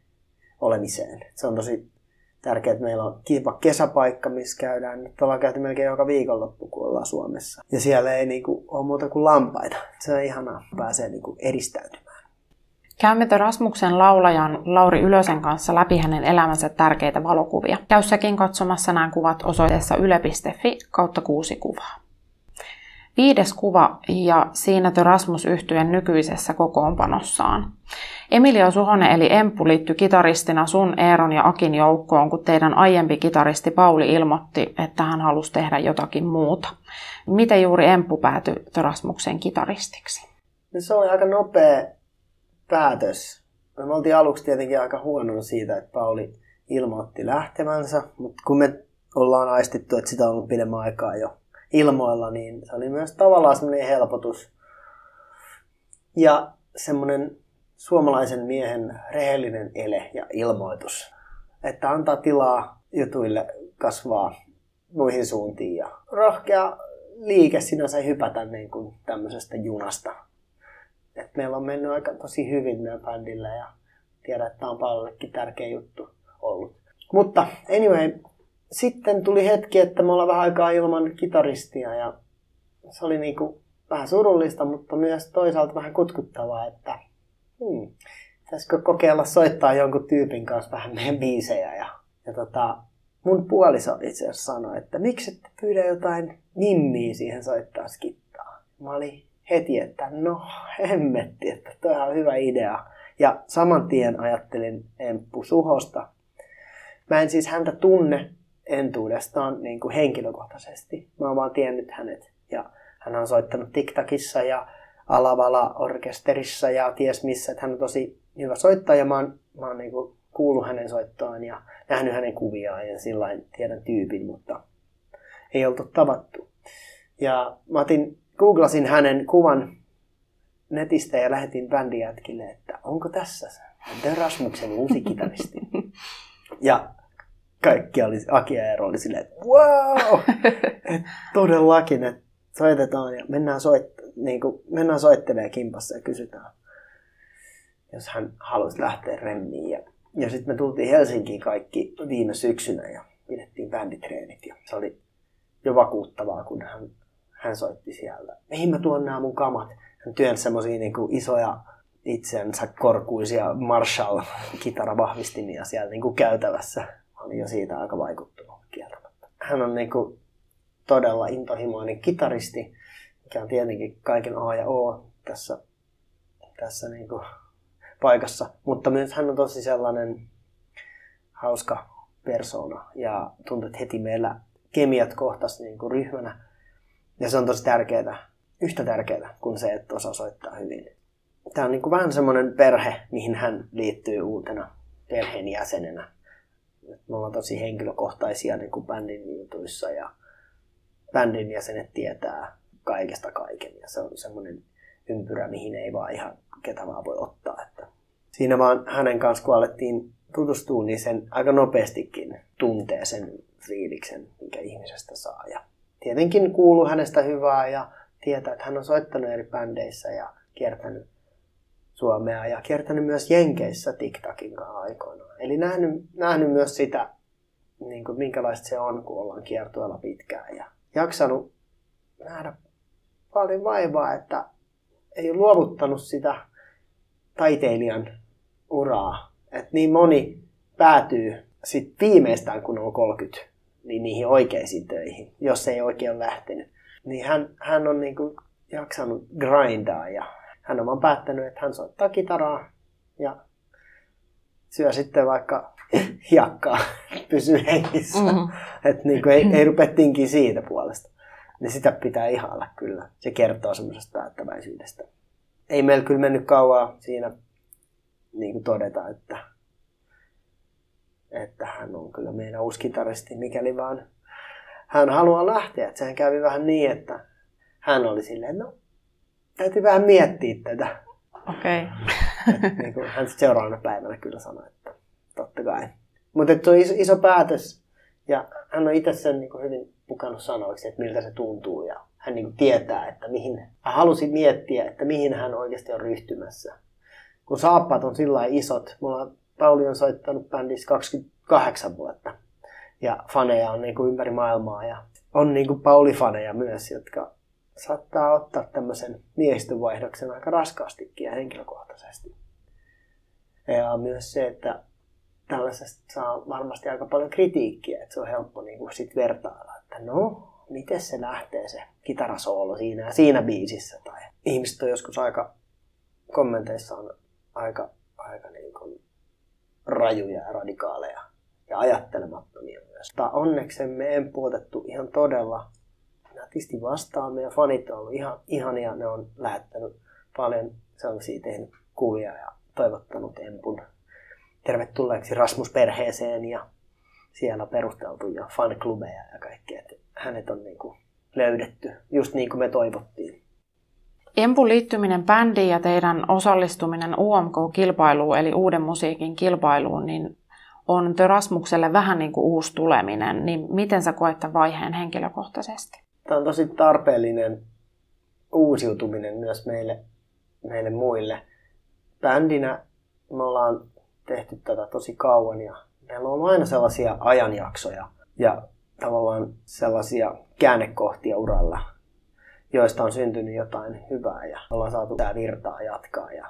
B: olemiseen. Se on tosi tärkeää, että meillä on kiva kesäpaikka, missä käydään. Nyt ollaan käyty melkein joka viikonloppu, kun ollaan Suomessa. Ja siellä ei niinku ole muuta kuin lampaita. Se on ihanaa, pääsee niinku edistäytymään.
A: Käymme Rasmuksen laulajan Lauri Ylösen kanssa läpi hänen elämänsä tärkeitä valokuvia. Käy säkin katsomassa nämä kuvat osoitteessa yle.fi kautta kuusi kuvaa. Viides kuva ja siinä Rasmus yhtyen nykyisessä kokoonpanossaan. Emilia Suhonen eli Emppu liittyi kitaristina sun, Eeron ja Akin joukkoon, kun teidän aiempi kitaristi Pauli ilmoitti, että hän halusi tehdä jotakin muuta. Miten juuri Emppu päätyi Rasmuksen kitaristiksi?
B: No se oli aika nopea päätös. Me oltiin aluksi tietenkin aika huono siitä, että Pauli ilmoitti lähtevänsä, mutta kun me ollaan aistittu, että sitä on ollut pidemmän aikaa jo ilmoilla, niin se oli myös tavallaan semmoinen helpotus. Ja semmoinen suomalaisen miehen rehellinen ele ja ilmoitus, että antaa tilaa jutuille kasvaa muihin suuntiin ja rohkea liike sinänsä hypätä niin kuin tämmöisestä junasta. Et meillä on mennyt aika tosi hyvin meidän bändillä ja tiedän, että tämä on paljonkin tärkeä juttu ollut. Mutta anyway, sitten tuli hetki, että me ollaan vähän aikaa ilman kitaristia ja se oli niinku vähän surullista, mutta myös toisaalta vähän kutkuttavaa, että hmm, pitäisikö kokeilla soittaa jonkun tyypin kanssa vähän meidän biisejä. Ja, ja tota, mun puoliso itse asiassa sanoi, että miksi et pyydä jotain nimmiä siihen soittaa skittaa. Mä olin heti, että no hemmetti, että toi on hyvä idea. Ja saman tien ajattelin Emppu Suhosta. Mä en siis häntä tunne entuudestaan niin kuin henkilökohtaisesti. Mä oon vaan tiennyt hänet. Ja hän on soittanut TikTokissa ja Alavala-orkesterissa ja ties missä. Että hän on tosi hyvä soittaja. Mä oon, mä oon niin kuin kuullut hänen soittoaan ja nähnyt hänen kuviaan ja sillä tiedän tyypin, mutta ei oltu tavattu. Ja mä otin, googlasin hänen kuvan netistä ja lähetin bändijätkille, että onko tässä se Rasmuksen uusi kitaristi. [laughs] Ja kaikki oli, Aki ja Eero oli silleen, että wow! [laughs] et todellakin, että soitetaan ja mennään, soit, niin kuin, mennään soittelemaan kimpassa ja kysytään, jos hän haluaisi lähteä remmiin. Ja, ja sitten me tultiin Helsinkiin kaikki viime syksynä ja pidettiin bänditreenit ja se oli jo vakuuttavaa, kun hän, hän soitti siellä. Mihin mä tuon nämä mun kamat? Hän työnsi semmosia niin isoja itsensä korkuisia Marshall-kitaravahvistimia siellä niin kuin käytävässä oli jo siitä aika vaikuttunut kieltämättä. Hän on niin kuin todella intohimoinen kitaristi, mikä on tietenkin kaiken A ja O tässä, tässä niin kuin paikassa. Mutta myös hän on tosi sellainen hauska persona ja tuntuu, että heti meillä kemiat kohtas niin kuin ryhmänä. Ja se on tosi tärkeää, yhtä tärkeää kuin se, että osaa soittaa hyvin. Tämä on niin kuin vähän semmoinen perhe, mihin hän liittyy uutena perheenjäsenenä me ollaan tosi henkilökohtaisia niin kuin bändin jutuissa ja bändin jäsenet tietää kaikesta kaiken ja se on semmoinen ympyrä, mihin ei vaan ihan ketä vaan voi ottaa. Että siinä vaan hänen kanssa, kun alettiin tutustua, niin sen aika nopeastikin tuntee sen fiiliksen, minkä ihmisestä saa. Ja tietenkin kuuluu hänestä hyvää ja tietää, että hän on soittanut eri bändeissä ja kiertänyt Suomea ja kiertänyt myös Jenkeissä TikTokin kanssa aikoinaan. Eli nähnyt, nähnyt myös sitä, niin kuin, minkälaista se on, kun ollaan kiertueella pitkään. Ja jaksanut nähdä paljon vaivaa, että ei ole luovuttanut sitä taiteilijan uraa. Että niin moni päätyy sit viimeistään, kun on 30, niin niihin oikeisiin töihin, jos ei oikein ole lähtenyt. Niin hän, hän on niin kuin jaksanut grindaa ja hän on vaan päättänyt, että hän soittaa kitaraa ja syö sitten vaikka [clears throat] hiakkaa, [clears throat] pysyy hengissä. Mm-hmm. [laughs] Että niin ei, ei rupea tinkiä siitä puolesta. Niin sitä pitää ihailla kyllä. Se kertoo semmoisesta päättäväisyydestä. Ei meillä kyllä mennyt kauaa siinä niin kuin todeta, että, että hän on kyllä meidän uusi kitaristi, mikäli vaan hän haluaa lähteä. Että sehän kävi vähän niin, että hän oli silleen, no täytyy vähän miettiä tätä.
A: Okei. Okay. [laughs]
B: niin kuin hän seuraavana päivänä kyllä sanoi, että totta kai. Mutta se on iso, iso päätös ja hän on itse sen niin kuin hyvin pukannut sanoiksi, että miltä se tuntuu ja hän niin kuin tietää, että mihin, hän halusi miettiä, että mihin hän oikeasti on ryhtymässä. Kun saappaat on sillä isot, mulla Pauli on soittanut bändissä 28 vuotta ja faneja on niin kuin ympäri maailmaa ja on niin kuin Pauli-faneja myös, jotka saattaa ottaa tämmöisen miehistövaihdoksen aika raskaastikin ja henkilökohtaisesti. Ja myös se, että tällaisesta saa varmasti aika paljon kritiikkiä, että se on helppo niin kuin sit vertailla, että no, miten se lähtee se kitarasoolo siinä siinä biisissä. Tai ihmiset on joskus aika kommenteissa on aika, aika niin kuin rajuja ja radikaaleja ja ajattelemattomia myös. Mutta onneksemme empuotettu ihan todella nätisti vastaan. Meidän fanit on ollut ihan ihania. Ne on lähettänyt paljon sellaisia tehnyt kuvia ja toivottanut Empun tervetulleeksi Rasmus-perheeseen ja siellä perusteltuja fanklubeja ja kaikkea. Hänet on niin kuin löydetty just niin kuin me toivottiin.
A: Empun liittyminen bändiin ja teidän osallistuminen UMK-kilpailuun, eli uuden musiikin kilpailuun, niin on Rasmukselle vähän niin kuin uusi tuleminen, niin miten sä koet tämän vaiheen henkilökohtaisesti?
B: Tämä on tosi tarpeellinen uusiutuminen myös meille, meille muille. Bändinä me ollaan tehty tätä tosi kauan ja meillä on aina sellaisia ajanjaksoja ja tavallaan sellaisia käännekohtia uralla, joista on syntynyt jotain hyvää ja ollaan saatu tämä virtaa jatkaa ja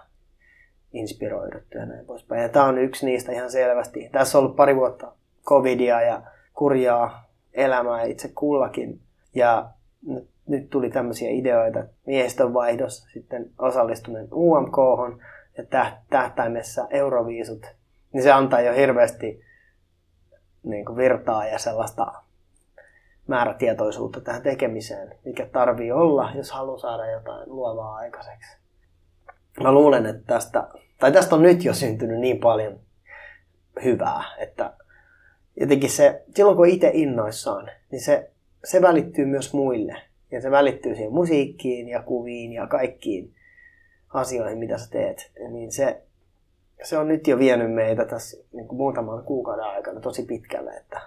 B: inspiroiduttu ja näin poispäin. Ja tämä on yksi niistä ihan selvästi. Tässä on ollut pari vuotta covidia ja kurjaa elämää itse kullakin. Ja nyt, tuli tämmöisiä ideoita, miehistön vaihdos, sitten osallistuminen UMK ja tähtäimessä Euroviisut. Niin se antaa jo hirveästi niin kuin virtaa ja sellaista määrätietoisuutta tähän tekemiseen, mikä tarvii olla, jos haluaa saada jotain luovaa aikaiseksi. Mä luulen, että tästä, tai tästä on nyt jo syntynyt niin paljon hyvää, että jotenkin se, silloin kun itse innoissaan, niin se, se välittyy myös muille. Ja se välittyy siihen musiikkiin ja kuviin ja kaikkiin asioihin, mitä sä teet. Niin se, se on nyt jo vienyt meitä tässä niin kuin muutaman kuukauden aikana tosi pitkälle, että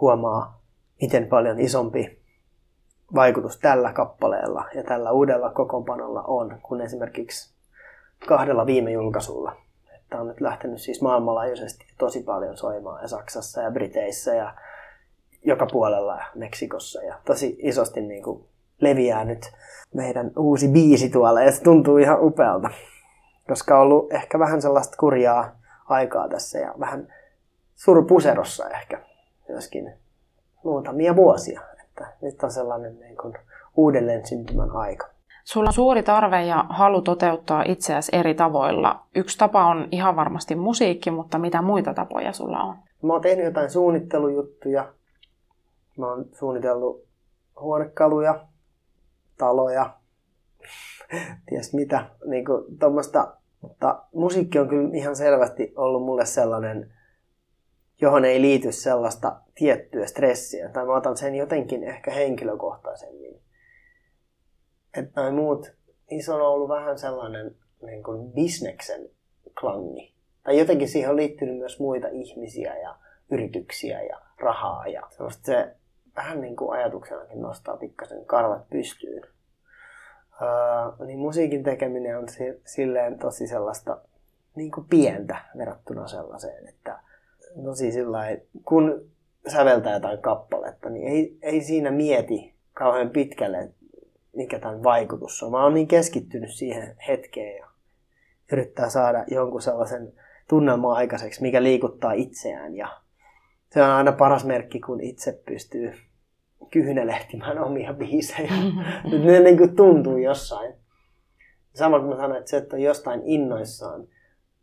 B: huomaa, miten paljon isompi vaikutus tällä kappaleella ja tällä uudella kokoonpanolla on kuin esimerkiksi kahdella viime julkaisulla. Tämä on nyt lähtenyt siis maailmanlaajuisesti tosi paljon soimaan ja Saksassa ja Briteissä ja joka puolella Meksikossa ja tosi isosti niin kuin leviää nyt meidän uusi biisi tuolla ja se tuntuu ihan upealta, koska on ollut ehkä vähän sellaista kurjaa aikaa tässä ja vähän surupuserossa ehkä myöskin muutamia vuosia. Että nyt on sellainen niin kuin uudelleen syntymän aika.
A: Sulla on suuri tarve ja halu toteuttaa itseäsi eri tavoilla. Yksi tapa on ihan varmasti musiikki, mutta mitä muita tapoja sulla on?
B: Mä oon tehnyt jotain suunnittelujuttuja. Mä oon suunnitellut huonekaluja, taloja, [laughs] ties mitä. Niin kuin mutta musiikki on kyllä ihan selvästi ollut mulle sellainen johon ei liity sellaista tiettyä stressiä, tai mä otan sen jotenkin ehkä henkilökohtaisemmin. Että noin muut, niissä on ollut vähän sellainen niin kuin bisneksen klangi. Tai jotenkin siihen on liittynyt myös muita ihmisiä ja yrityksiä ja rahaa ja se vähän niin kuin ajatuksenakin nostaa pikkasen karvat pystyyn. Öö, niin musiikin tekeminen on silleen tosi sellaista niin kuin pientä verrattuna sellaiseen, että tosi sillä kun säveltää jotain kappaletta, niin ei, ei siinä mieti kauhean pitkälle, mikä tämän vaikutus on. Mä oon niin keskittynyt siihen hetkeen ja yrittää saada jonkun sellaisen tunnelman aikaiseksi, mikä liikuttaa itseään. Ja se on aina paras merkki, kun itse pystyy kyhnelehtimään omia biisejä. [laughs] ne niin kuin tuntuu jossain. Sama kuin mä sanoin, että se, että on jostain innoissaan,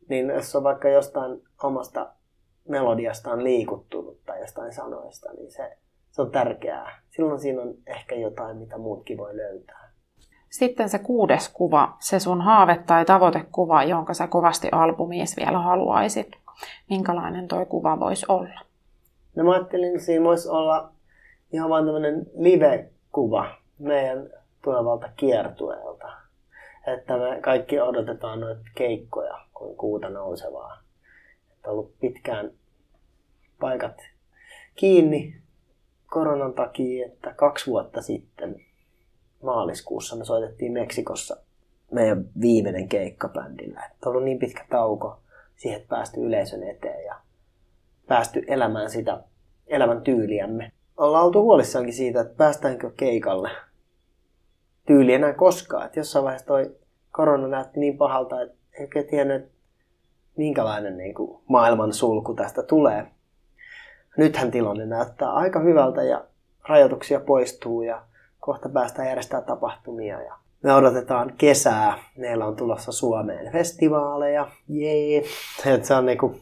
B: niin jos on vaikka jostain omasta melodiasta on liikuttunut tai jostain sanoista, niin se, se on tärkeää. Silloin siinä on ehkä jotain, mitä muutkin voi löytää.
A: Sitten se kuudes kuva, se sun haave tai tavoitekuva, jonka sä kovasti albumiis vielä haluaisit. Minkälainen toi kuva voisi olla?
B: No mä ajattelin, että siinä voisi olla ihan vain tämmöinen live-kuva meidän tulevalta kiertueelta. Että me kaikki odotetaan noita keikkoja kuin kuuta nousevaa. Että on ollut pitkään paikat kiinni koronan takia, että kaksi vuotta sitten maaliskuussa me soitettiin Meksikossa meidän viimeinen keikka bändillä. Että on ollut niin pitkä tauko siihen, että päästy yleisön eteen ja päästy elämään sitä elämän tyyliämme. Ollaan oltu huolissaankin siitä, että päästäänkö keikalle tyyli enää koskaan. Että jossain vaiheessa toi korona näytti niin pahalta, että ei oikein tiennyt, minkälainen niin kuin, maailman sulku tästä tulee. Nythän tilanne näyttää aika hyvältä ja rajoituksia poistuu ja kohta päästään järjestämään tapahtumia. Ja me odotetaan kesää. Meillä on tulossa Suomeen festivaaleja. Jee. [laughs] Se on, niinku,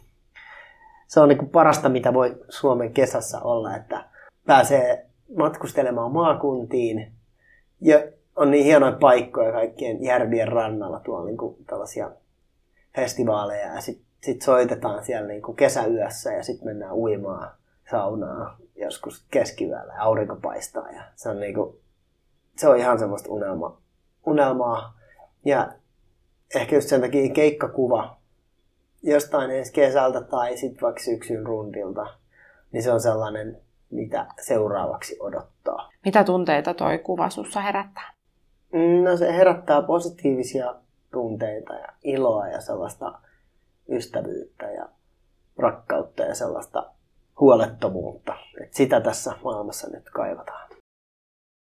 B: se on niinku parasta, mitä voi Suomen kesässä olla, että pääsee matkustelemaan maakuntiin. Ja on niin hienoja paikkoja kaikkien järvien rannalla tuolla niinku tällaisia festivaaleja. Ja sitten sit soitetaan siellä niinku kesäyössä ja sitten mennään uimaan saunaa joskus keskiyöllä ja aurinko paistaa. Ja se on niinku se on ihan semmoista unelma, unelmaa. Ja ehkä just sen takia keikkakuva jostain ensi kesältä tai sitten vaikka syksyn rundilta, niin se on sellainen, mitä seuraavaksi odottaa.
A: Mitä tunteita toi kuva sussa herättää?
B: No se herättää positiivisia tunteita ja iloa ja sellaista ystävyyttä ja rakkautta ja sellaista huolettomuutta. Et sitä tässä maailmassa nyt kaivataan.